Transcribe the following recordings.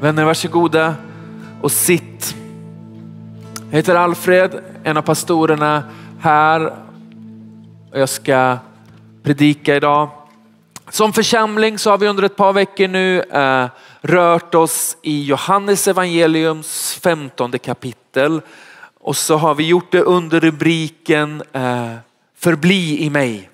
Vänner, varsågoda och sitt. Jag heter Alfred, en av pastorerna här. Jag ska predika idag. Som församling så har vi under ett par veckor nu eh, rört oss i Johannes evangeliums femtonde kapitel. Och så har vi gjort det under rubriken eh, Förbli i mig.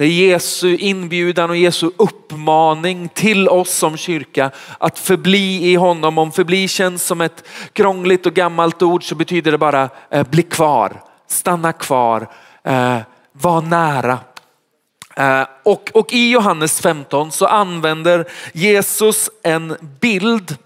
Det är Jesu inbjudan och Jesu uppmaning till oss som kyrka att förbli i honom. Om förbli känns som ett krångligt och gammalt ord så betyder det bara eh, bli kvar, stanna kvar, eh, var nära. Eh, och, och i Johannes 15 så använder Jesus en bild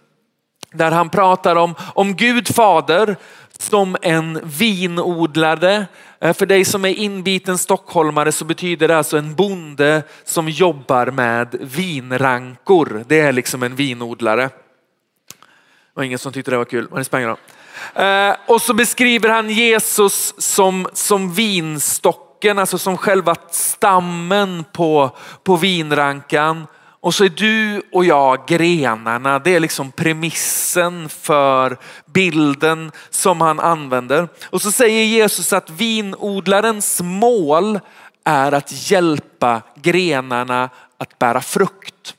där han pratar om, om Gud fader som en vinodlare. Eh, för dig som är inbiten stockholmare så betyder det alltså en bonde som jobbar med vinrankor. Det är liksom en vinodlare. Det var ingen som tyckte det var kul, men det spelar eh, Och så beskriver han Jesus som, som vinstocken, alltså som själva stammen på, på vinrankan. Och så är du och jag grenarna. Det är liksom premissen för bilden som han använder. Och så säger Jesus att vinodlarens mål är att hjälpa grenarna att bära frukt.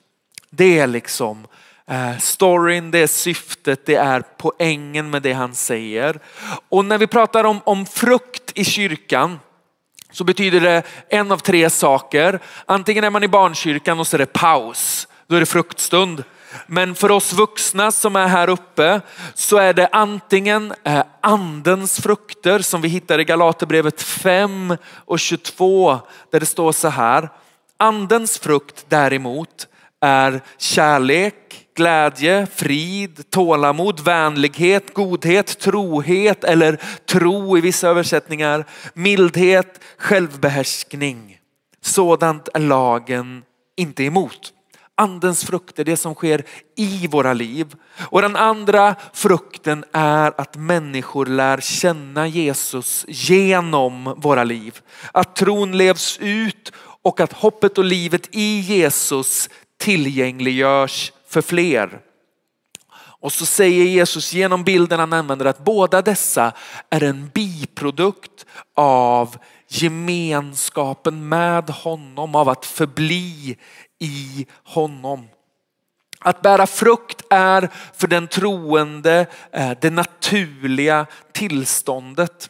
Det är liksom eh, storyn, det är syftet, det är poängen med det han säger. Och när vi pratar om, om frukt i kyrkan så betyder det en av tre saker. Antingen är man i barnkyrkan och så är det paus. Då är det fruktstund. Men för oss vuxna som är här uppe så är det antingen eh, andens frukter som vi hittar i Galaterbrevet 5 och 22 där det står så här. Andens frukt däremot är kärlek, glädje, frid, tålamod, vänlighet, godhet, trohet eller tro i vissa översättningar, mildhet, självbehärskning. Sådant är lagen inte emot. Andens frukt är det som sker i våra liv. Och den andra frukten är att människor lär känna Jesus genom våra liv. Att tron levs ut och att hoppet och livet i Jesus tillgängliggörs för fler. Och så säger Jesus genom bilden han använder att båda dessa är en biprodukt av gemenskapen med honom, av att förbli i honom. Att bära frukt är för den troende eh, det naturliga tillståndet.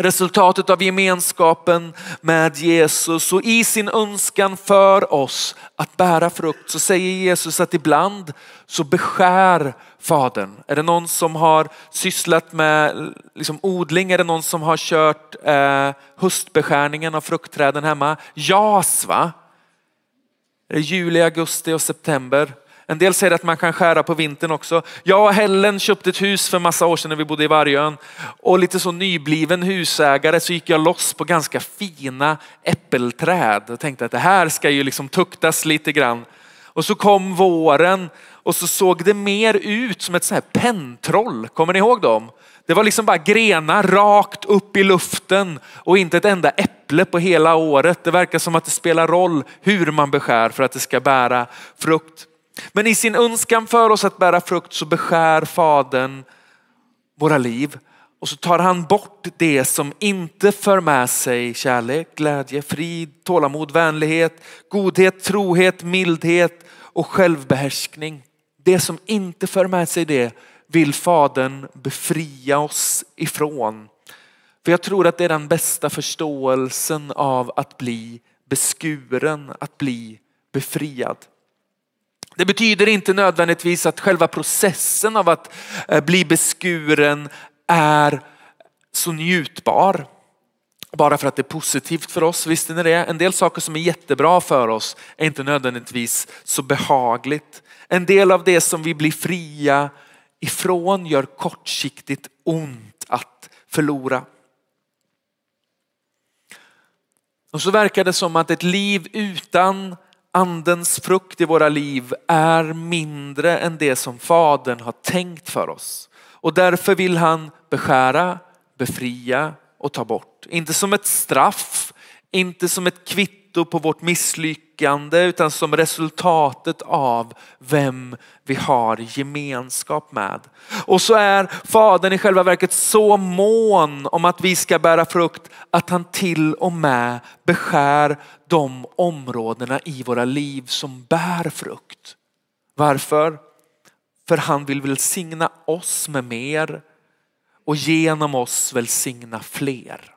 Resultatet av gemenskapen med Jesus och i sin önskan för oss att bära frukt så säger Jesus att ibland så beskär Fadern. Är det någon som har sysslat med liksom, odling? Är det någon som har kört eh, höstbeskärningen av fruktträden hemma? Jas va? Är det juli, augusti och september? En del säger att man kan skära på vintern också. Jag och Helen köpte ett hus för massa år sedan när vi bodde i Vargön. Och lite så nybliven husägare så gick jag loss på ganska fina äppelträd och tänkte att det här ska ju liksom tuktas lite grann. Och så kom våren och så såg det mer ut som ett så här pentroll. Kommer ni ihåg dem? Det var liksom bara grenar rakt upp i luften och inte ett enda äpple på hela året. Det verkar som att det spelar roll hur man beskär för att det ska bära frukt. Men i sin önskan för oss att bära frukt så beskär Fadern våra liv och så tar han bort det som inte för med sig kärlek, glädje, frid, tålamod, vänlighet, godhet, trohet, mildhet och självbehärskning. Det som inte för med sig det vill Fadern befria oss ifrån. För jag tror att det är den bästa förståelsen av att bli beskuren, att bli befriad. Det betyder inte nödvändigtvis att själva processen av att eh, bli beskuren är så njutbar. Bara för att det är positivt för oss. Visste ni det? En del saker som är jättebra för oss är inte nödvändigtvis så behagligt. En del av det som vi blir fria ifrån gör kortsiktigt ont att förlora. Och så verkar det som att ett liv utan andens frukt i våra liv är mindre än det som Fadern har tänkt för oss. Och därför vill han beskära, befria och ta bort. Inte som ett straff, inte som ett kvitto kvitto på vårt misslyckande utan som resultatet av vem vi har gemenskap med. Och så är Fadern i själva verket så mån om att vi ska bära frukt att han till och med beskär de områdena i våra liv som bär frukt. Varför? För han vill välsigna oss med mer och genom oss välsigna fler.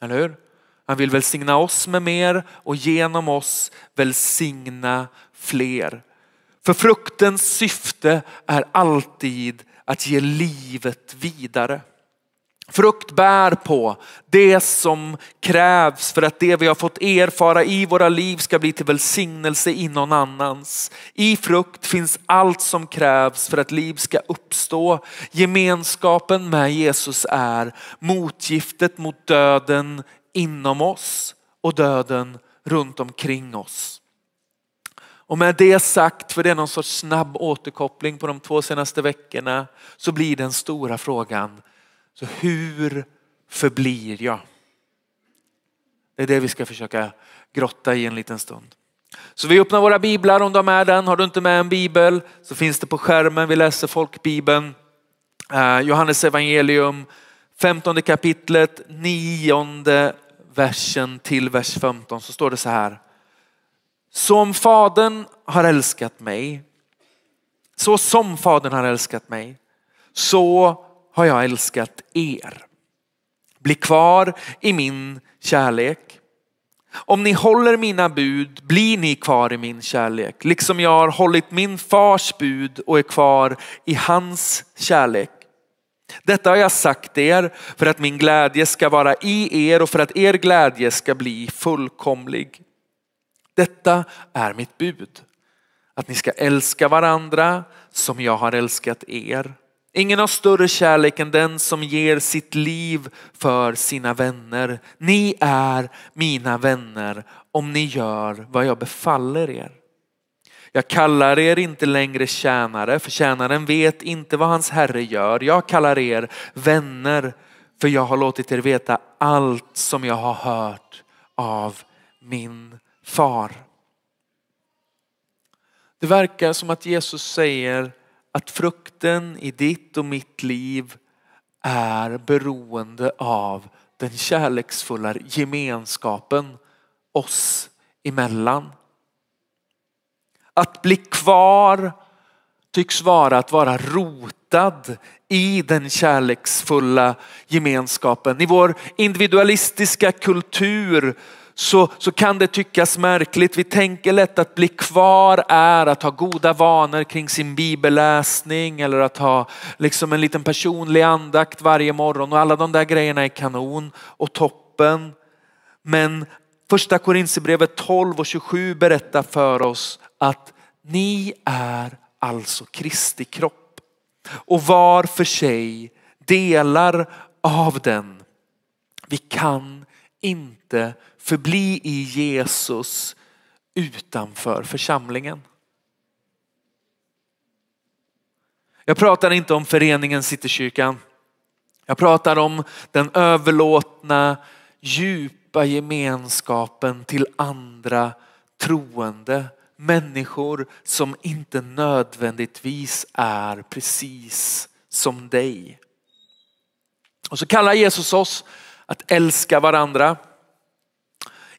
Eller hur? Han vill välsigna oss med mer och genom oss välsigna fler. För fruktens syfte är alltid att ge livet vidare. Frukt bär på det som krävs för att det vi har fått erfara i våra liv ska bli till välsignelse i någon annans. I frukt finns allt som krävs för att liv ska uppstå. Gemenskapen med Jesus är motgiftet mot döden inom oss och döden runt omkring oss. Och med det sagt, för det är någon sorts snabb återkoppling på de två senaste veckorna, så blir den stora frågan, så hur förblir jag? Det är det vi ska försöka grotta i en liten stund. Så vi öppnar våra biblar om de är den. Har du inte med en bibel så finns det på skärmen. Vi läser folkbibeln. Eh, Johannes evangelium 15 kapitlet, 9 versen till vers 15 så står det så här. Som fadern har älskat mig, så som fadern har älskat mig, så har jag älskat er. Bli kvar i min kärlek. Om ni håller mina bud blir ni kvar i min kärlek, liksom jag har hållit min fars bud och är kvar i hans kärlek. Detta har jag sagt er för att min glädje ska vara i er och för att er glädje ska bli fullkomlig. Detta är mitt bud. Att ni ska älska varandra som jag har älskat er. Ingen har större kärlek än den som ger sitt liv för sina vänner. Ni är mina vänner om ni gör vad jag befaller er. Jag kallar er inte längre tjänare, för tjänaren vet inte vad hans herre gör. Jag kallar er vänner, för jag har låtit er veta allt som jag har hört av min far. Det verkar som att Jesus säger att frukten i ditt och mitt liv är beroende av den kärleksfulla gemenskapen oss emellan. Att bli kvar tycks vara att vara rotad i den kärleksfulla gemenskapen. I vår individualistiska kultur så, så kan det tyckas märkligt. Vi tänker lätt att bli kvar är att ha goda vanor kring sin bibelläsning eller att ha liksom en liten personlig andakt varje morgon och alla de där grejerna är kanon och toppen. Men första Korinthierbrevet 12 och 27 berättar för oss att ni är alltså Kristi kropp och var för sig delar av den. Vi kan inte förbli i Jesus utanför församlingen. Jag pratar inte om föreningen Citykyrkan. Jag pratar om den överlåtna djupa gemenskapen till andra troende människor som inte nödvändigtvis är precis som dig. Och så kallar Jesus oss att älska varandra.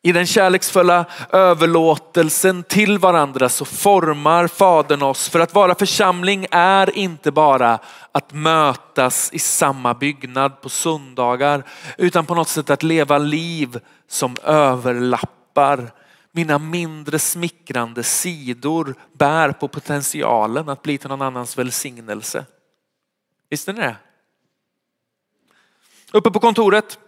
I den kärleksfulla överlåtelsen till varandra så formar Fadern oss för att vara församling är inte bara att mötas i samma byggnad på söndagar utan på något sätt att leva liv som överlappar mina mindre smickrande sidor bär på potentialen att bli till någon annans välsignelse. Visste ni det? Uppe på kontoret,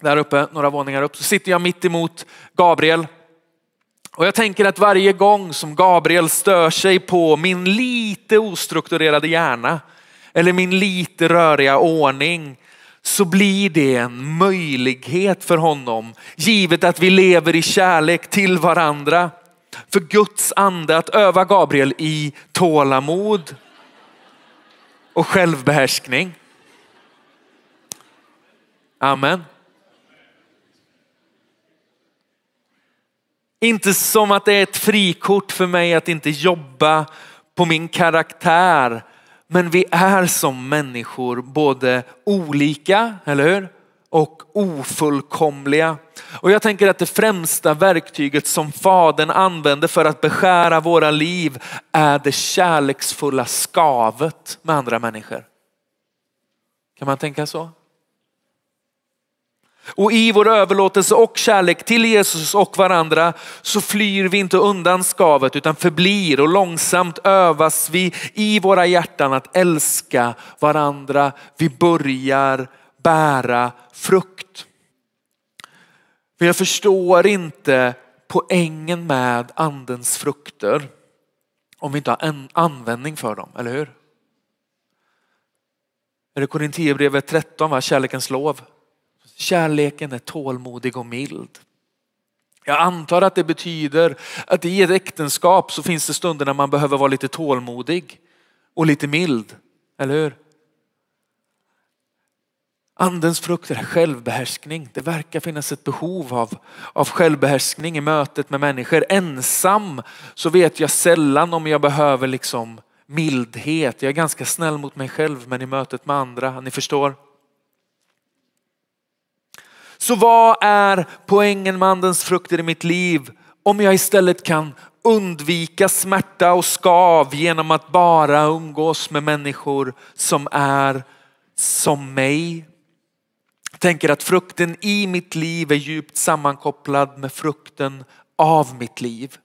där uppe, några våningar upp, så sitter jag mitt emot Gabriel. Och jag tänker att varje gång som Gabriel stör sig på min lite ostrukturerade hjärna eller min lite röriga ordning så blir det en möjlighet för honom, givet att vi lever i kärlek till varandra, för Guds ande att öva Gabriel i tålamod och självbehärskning. Amen. Inte som att det är ett frikort för mig att inte jobba på min karaktär. Men vi är som människor både olika, eller hur? Och ofullkomliga. Och jag tänker att det främsta verktyget som Fadern använder för att beskära våra liv är det kärleksfulla skavet med andra människor. Kan man tänka så? Och i vår överlåtelse och kärlek till Jesus och varandra så flyr vi inte undan skavet utan förblir och långsamt övas vi i våra hjärtan att älska varandra. Vi börjar bära frukt. För jag förstår inte poängen med andens frukter om vi inte har en användning för dem, eller hur? Är det Korinthierbrevet 13, va? kärlekens lov? Kärleken är tålmodig och mild. Jag antar att det betyder att i ett äktenskap så finns det stunder när man behöver vara lite tålmodig och lite mild, eller hur? Andens frukt är självbehärskning. Det verkar finnas ett behov av, av självbehärskning i mötet med människor. Ensam så vet jag sällan om jag behöver liksom mildhet. Jag är ganska snäll mot mig själv men i mötet med andra, ni förstår. Så vad är poängen med andens frukter i mitt liv? Om jag istället kan undvika smärta och skav genom att bara umgås med människor som är som mig. Jag tänker att frukten i mitt liv är djupt sammankopplad med frukten av mitt liv.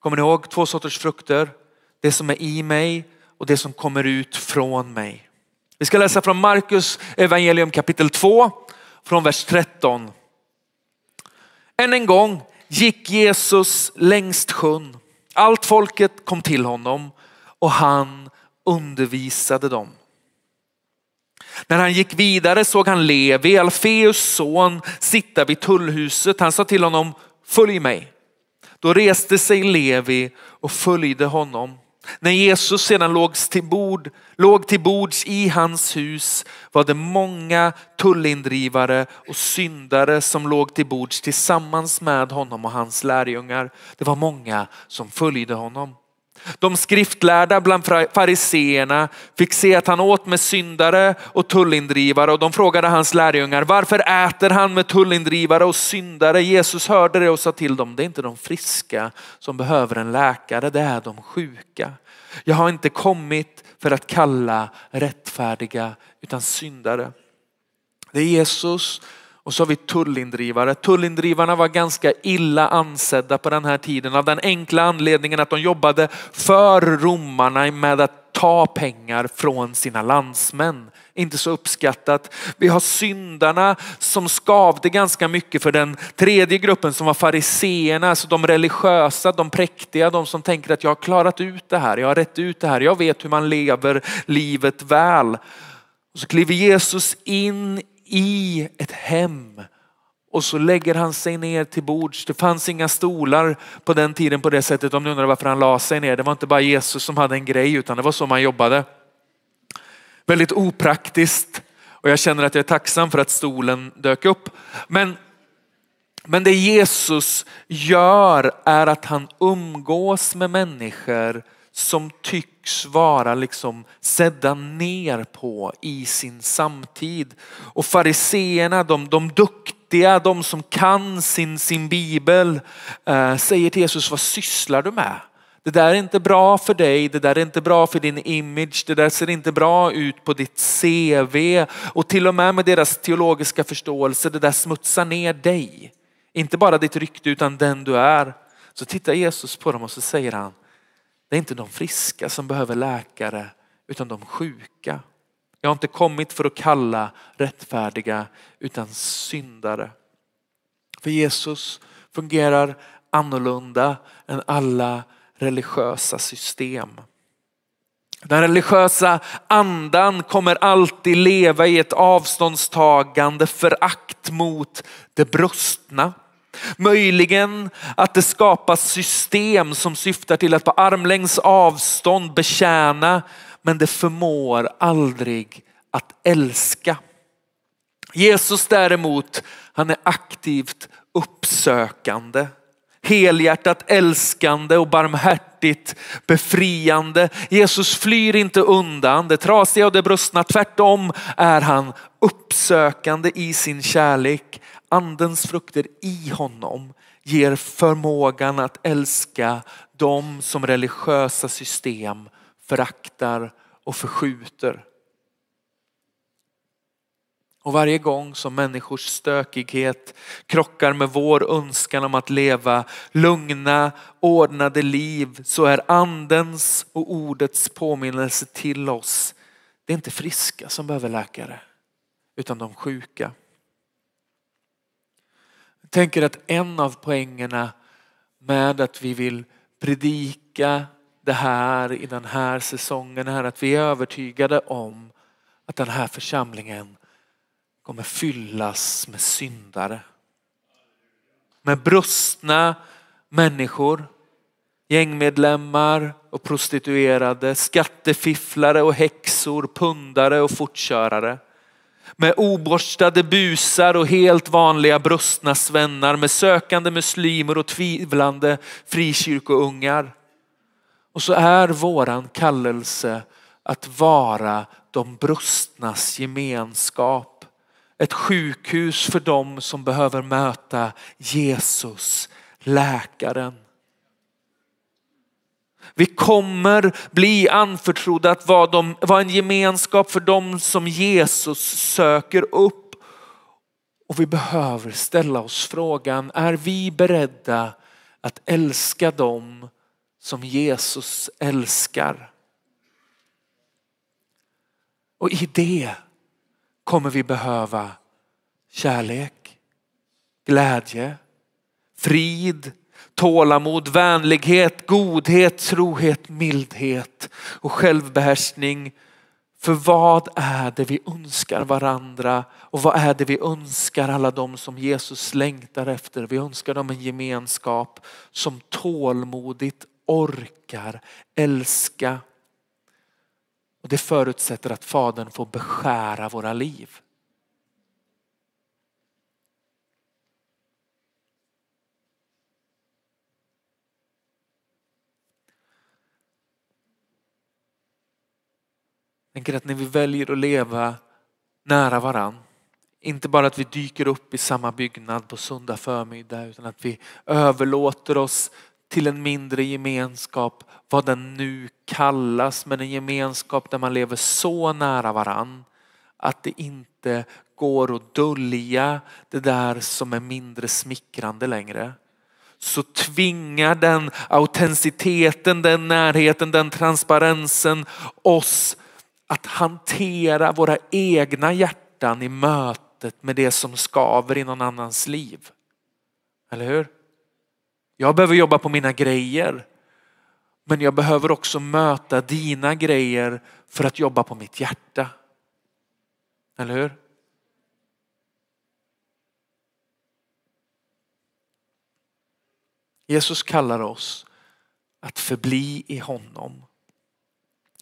Kommer ni ihåg två sorters frukter? Det som är i mig och det som kommer ut från mig. Vi ska läsa från Markus evangelium kapitel 2 från vers 13. Än en gång gick Jesus längst sjön. Allt folket kom till honom och han undervisade dem. När han gick vidare såg han Levi, Alfeus son, sitta vid tullhuset. Han sa till honom, följ mig. Då reste sig Levi och följde honom. När Jesus sedan låg till, bord, låg till bords i hans hus var det många tullindrivare och syndare som låg till bords tillsammans med honom och hans lärjungar. Det var många som följde honom. De skriftlärda bland fariseerna fick se att han åt med syndare och tullindrivare och de frågade hans lärjungar varför äter han med tullindrivare och syndare? Jesus hörde det och sa till dem det är inte de friska som behöver en läkare, det är de sjuka. Jag har inte kommit för att kalla rättfärdiga utan syndare. Det är Jesus och så har vi tullindrivare. Tullindrivarna var ganska illa ansedda på den här tiden av den enkla anledningen att de jobbade för romarna med att ta pengar från sina landsmän. Inte så uppskattat. Vi har syndarna som skavde ganska mycket för den tredje gruppen som var fariseerna, alltså de religiösa, de präktiga, de som tänker att jag har klarat ut det här, jag har rätt ut det här, jag vet hur man lever livet väl. Och så kliver Jesus in i ett hem och så lägger han sig ner till bords. Det fanns inga stolar på den tiden på det sättet. Om ni undrar varför han la sig ner. Det var inte bara Jesus som hade en grej utan det var så man jobbade. Väldigt opraktiskt och jag känner att jag är tacksam för att stolen dök upp. Men, men det Jesus gör är att han umgås med människor som tycks vara liksom sedda ner på i sin samtid. Och fariseerna, de, de duktiga, de som kan sin, sin bibel, eh, säger till Jesus, vad sysslar du med? Det där är inte bra för dig, det där är inte bra för din image, det där ser inte bra ut på ditt CV och till och med med deras teologiska förståelse, det där smutsar ner dig. Inte bara ditt rykte utan den du är. Så tittar Jesus på dem och så säger han, det är inte de friska som behöver läkare utan de sjuka. Jag har inte kommit för att kalla rättfärdiga utan syndare. För Jesus fungerar annorlunda än alla religiösa system. Den religiösa andan kommer alltid leva i ett avståndstagande förakt mot det brustna. Möjligen att det skapas system som syftar till att på armlängds avstånd betjäna, men det förmår aldrig att älska. Jesus däremot, han är aktivt uppsökande. helhjärtat älskande och barmhärtigt befriande. Jesus flyr inte undan det trasiga och det brustna. Tvärtom är han uppsökande i sin kärlek. Andens frukter i honom ger förmågan att älska dem som religiösa system föraktar och förskjuter. Och varje gång som människors stökighet krockar med vår önskan om att leva lugna, ordnade liv så är andens och ordets påminnelse till oss. Det är inte friska som behöver läkare utan de sjuka. Jag tänker att en av poängerna med att vi vill predika det här i den här säsongen är att vi är övertygade om att den här församlingen kommer fyllas med syndare. Med brustna människor, gängmedlemmar och prostituerade, skattefifflare och häxor, pundare och fortkörare. Med oborstade busar och helt vanliga brustna svennar, med sökande muslimer och tvivlande frikyrkoungar. Och så är våran kallelse att vara de brustnas gemenskap ett sjukhus för dem som behöver möta Jesus, läkaren. Vi kommer bli anförtrodda att vara, de, vara en gemenskap för dem som Jesus söker upp. Och vi behöver ställa oss frågan, är vi beredda att älska dem som Jesus älskar? Och i det kommer vi behöva kärlek, glädje, frid, tålamod, vänlighet, godhet, trohet, mildhet och självbehärskning. För vad är det vi önskar varandra och vad är det vi önskar alla de som Jesus längtar efter? Vi önskar dem en gemenskap som tålmodigt orkar älska och det förutsätter att Fadern får beskära våra liv. Tänker att när vi väljer att leva nära varann, inte bara att vi dyker upp i samma byggnad på söndag förmiddag utan att vi överlåter oss till en mindre gemenskap, vad den nu kallas, men en gemenskap där man lever så nära varann att det inte går att dölja det där som är mindre smickrande längre. Så tvingar den autenticiteten, den närheten, den transparensen oss att hantera våra egna hjärtan i mötet med det som skaver i någon annans liv. Eller hur? Jag behöver jobba på mina grejer. Men jag behöver också möta dina grejer för att jobba på mitt hjärta. Eller hur? Jesus kallar oss att förbli i honom.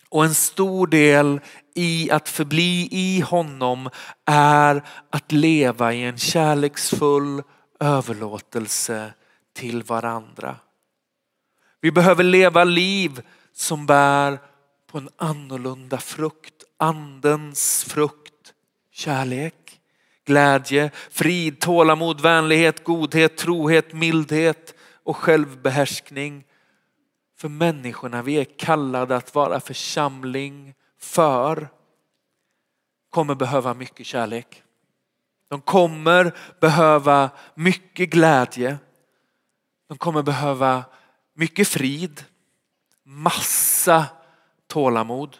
Och en stor del i att förbli i honom är att leva i en kärleksfull överlåtelse till varandra. Vi behöver leva liv som bär på en annorlunda frukt. Andens frukt, kärlek, glädje, frid, tålamod, vänlighet, godhet, trohet, mildhet och självbehärskning. För människorna vi är kallade att vara församling för kommer behöva mycket kärlek. De kommer behöva mycket glädje. De kommer behöva mycket frid, massa tålamod,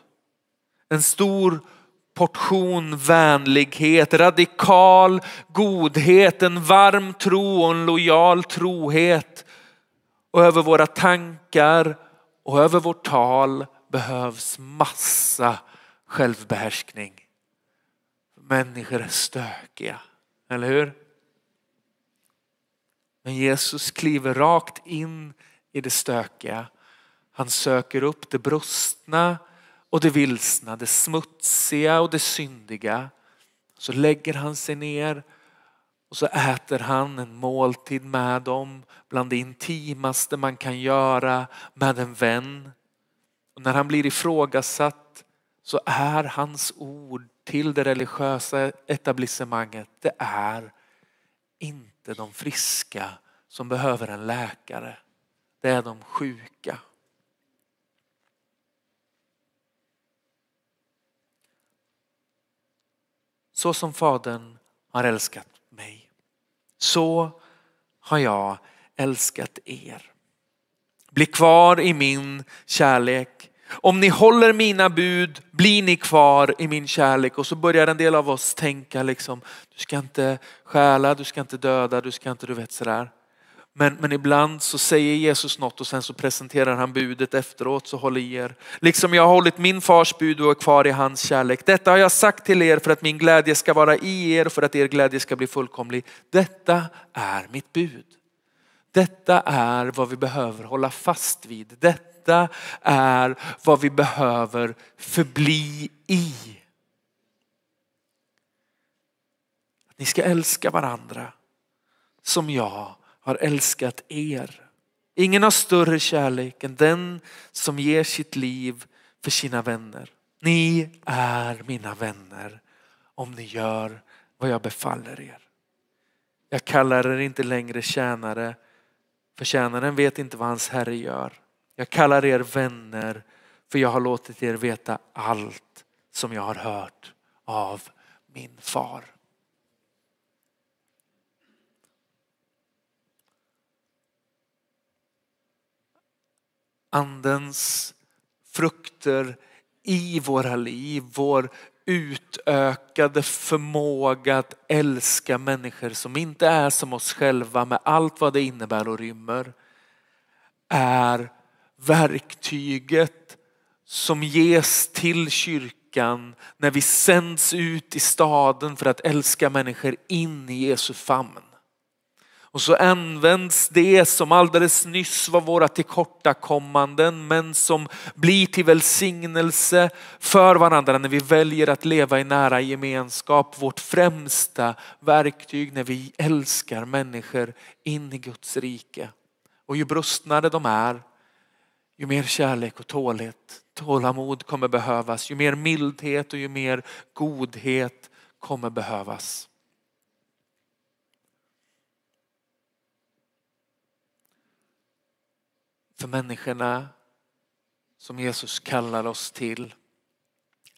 en stor portion vänlighet, radikal godhet, en varm tro och en lojal trohet. Och över våra tankar och över vårt tal behövs massa självbehärskning. Människor är stökiga, eller hur? Men Jesus kliver rakt in i det stökiga. Han söker upp det brustna och det vilsna, det smutsiga och det syndiga. Så lägger han sig ner och så äter han en måltid med dem, bland det intimaste man kan göra med en vän. Och när han blir ifrågasatt så är hans ord till det religiösa etablissemanget, det är inte de friska som behöver en läkare. Det är de sjuka. Så som Fadern har älskat mig, så har jag älskat er. Bli kvar i min kärlek. Om ni håller mina bud blir ni kvar i min kärlek. Och så börjar en del av oss tänka liksom, du ska inte stjäla, du ska inte döda, du ska inte, du vet sådär. Men, men ibland så säger Jesus något och sen så presenterar han budet efteråt så håll i er. Liksom jag har hållit min fars bud och är kvar i hans kärlek. Detta har jag sagt till er för att min glädje ska vara i er och för att er glädje ska bli fullkomlig. Detta är mitt bud. Detta är vad vi behöver hålla fast vid. Detta är vad vi behöver förbli i. Ni ska älska varandra som jag har älskat er. Ingen har större kärlek än den som ger sitt liv för sina vänner. Ni är mina vänner om ni gör vad jag befaller er. Jag kallar er inte längre tjänare, för tjänaren vet inte vad hans herre gör. Jag kallar er vänner, för jag har låtit er veta allt som jag har hört av min far. Andens frukter i våra liv, vår utökade förmåga att älska människor som inte är som oss själva med allt vad det innebär och rymmer är verktyget som ges till kyrkan när vi sänds ut i staden för att älska människor in i Jesu famn. Och så används det som alldeles nyss var våra tillkortakommanden men som blir till välsignelse för varandra när vi väljer att leva i nära gemenskap. Vårt främsta verktyg när vi älskar människor in i Guds rike. Och ju brustnare de är, ju mer kärlek och tålighet, tålamod kommer behövas. Ju mer mildhet och ju mer godhet kommer behövas. För människorna som Jesus kallar oss till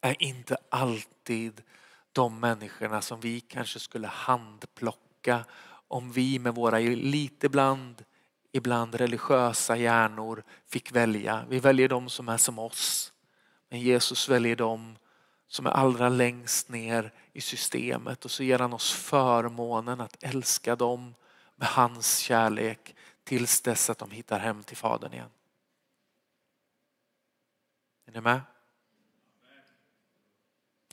är inte alltid de människorna som vi kanske skulle handplocka om vi med våra lite ibland, ibland religiösa hjärnor fick välja. Vi väljer de som är som oss. Men Jesus väljer de som är allra längst ner i systemet och så ger han oss förmånen att älska dem med hans kärlek tills dess att de hittar hem till Fadern igen. Är ni med?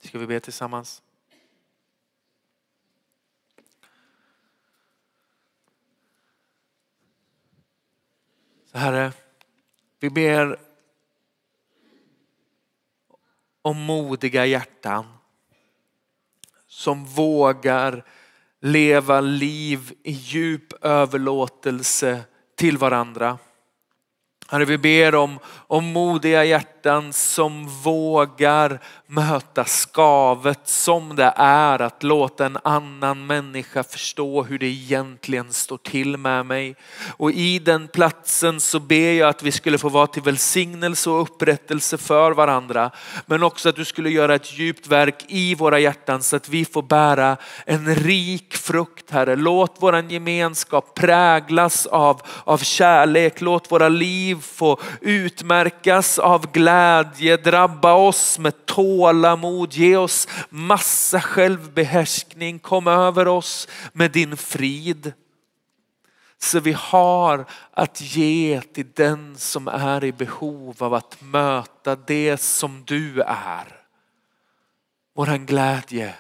Ska vi be tillsammans? Så Herre, vi ber om modiga hjärtan som vågar leva liv i djup överlåtelse till varandra. Herre, vi ber om, om modiga hjärtan som vågar möta skavet som det är att låta en annan människa förstå hur det egentligen står till med mig. Och i den platsen så ber jag att vi skulle få vara till välsignelse och upprättelse för varandra. Men också att du skulle göra ett djupt verk i våra hjärtan så att vi får bära en rik frukt Herre. Låt våran gemenskap präglas av, av kärlek. Låt våra liv liv få utmärkas av glädje. Drabba oss med tålamod. Ge oss massa självbehärskning. Kom över oss med din frid. Så vi har att ge till den som är i behov av att möta det som du är. Våran glädje,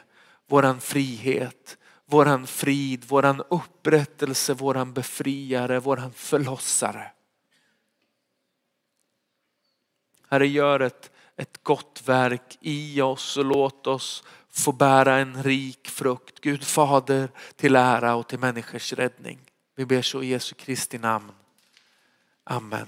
våran frihet, våran frid, våran upprättelse, våran befriare, våran förlossare. Herre, gör ett, ett gott verk i oss och låt oss få bära en rik frukt. Gud Fader till ära och till människors räddning. Vi ber så i Jesu Kristi namn. Amen.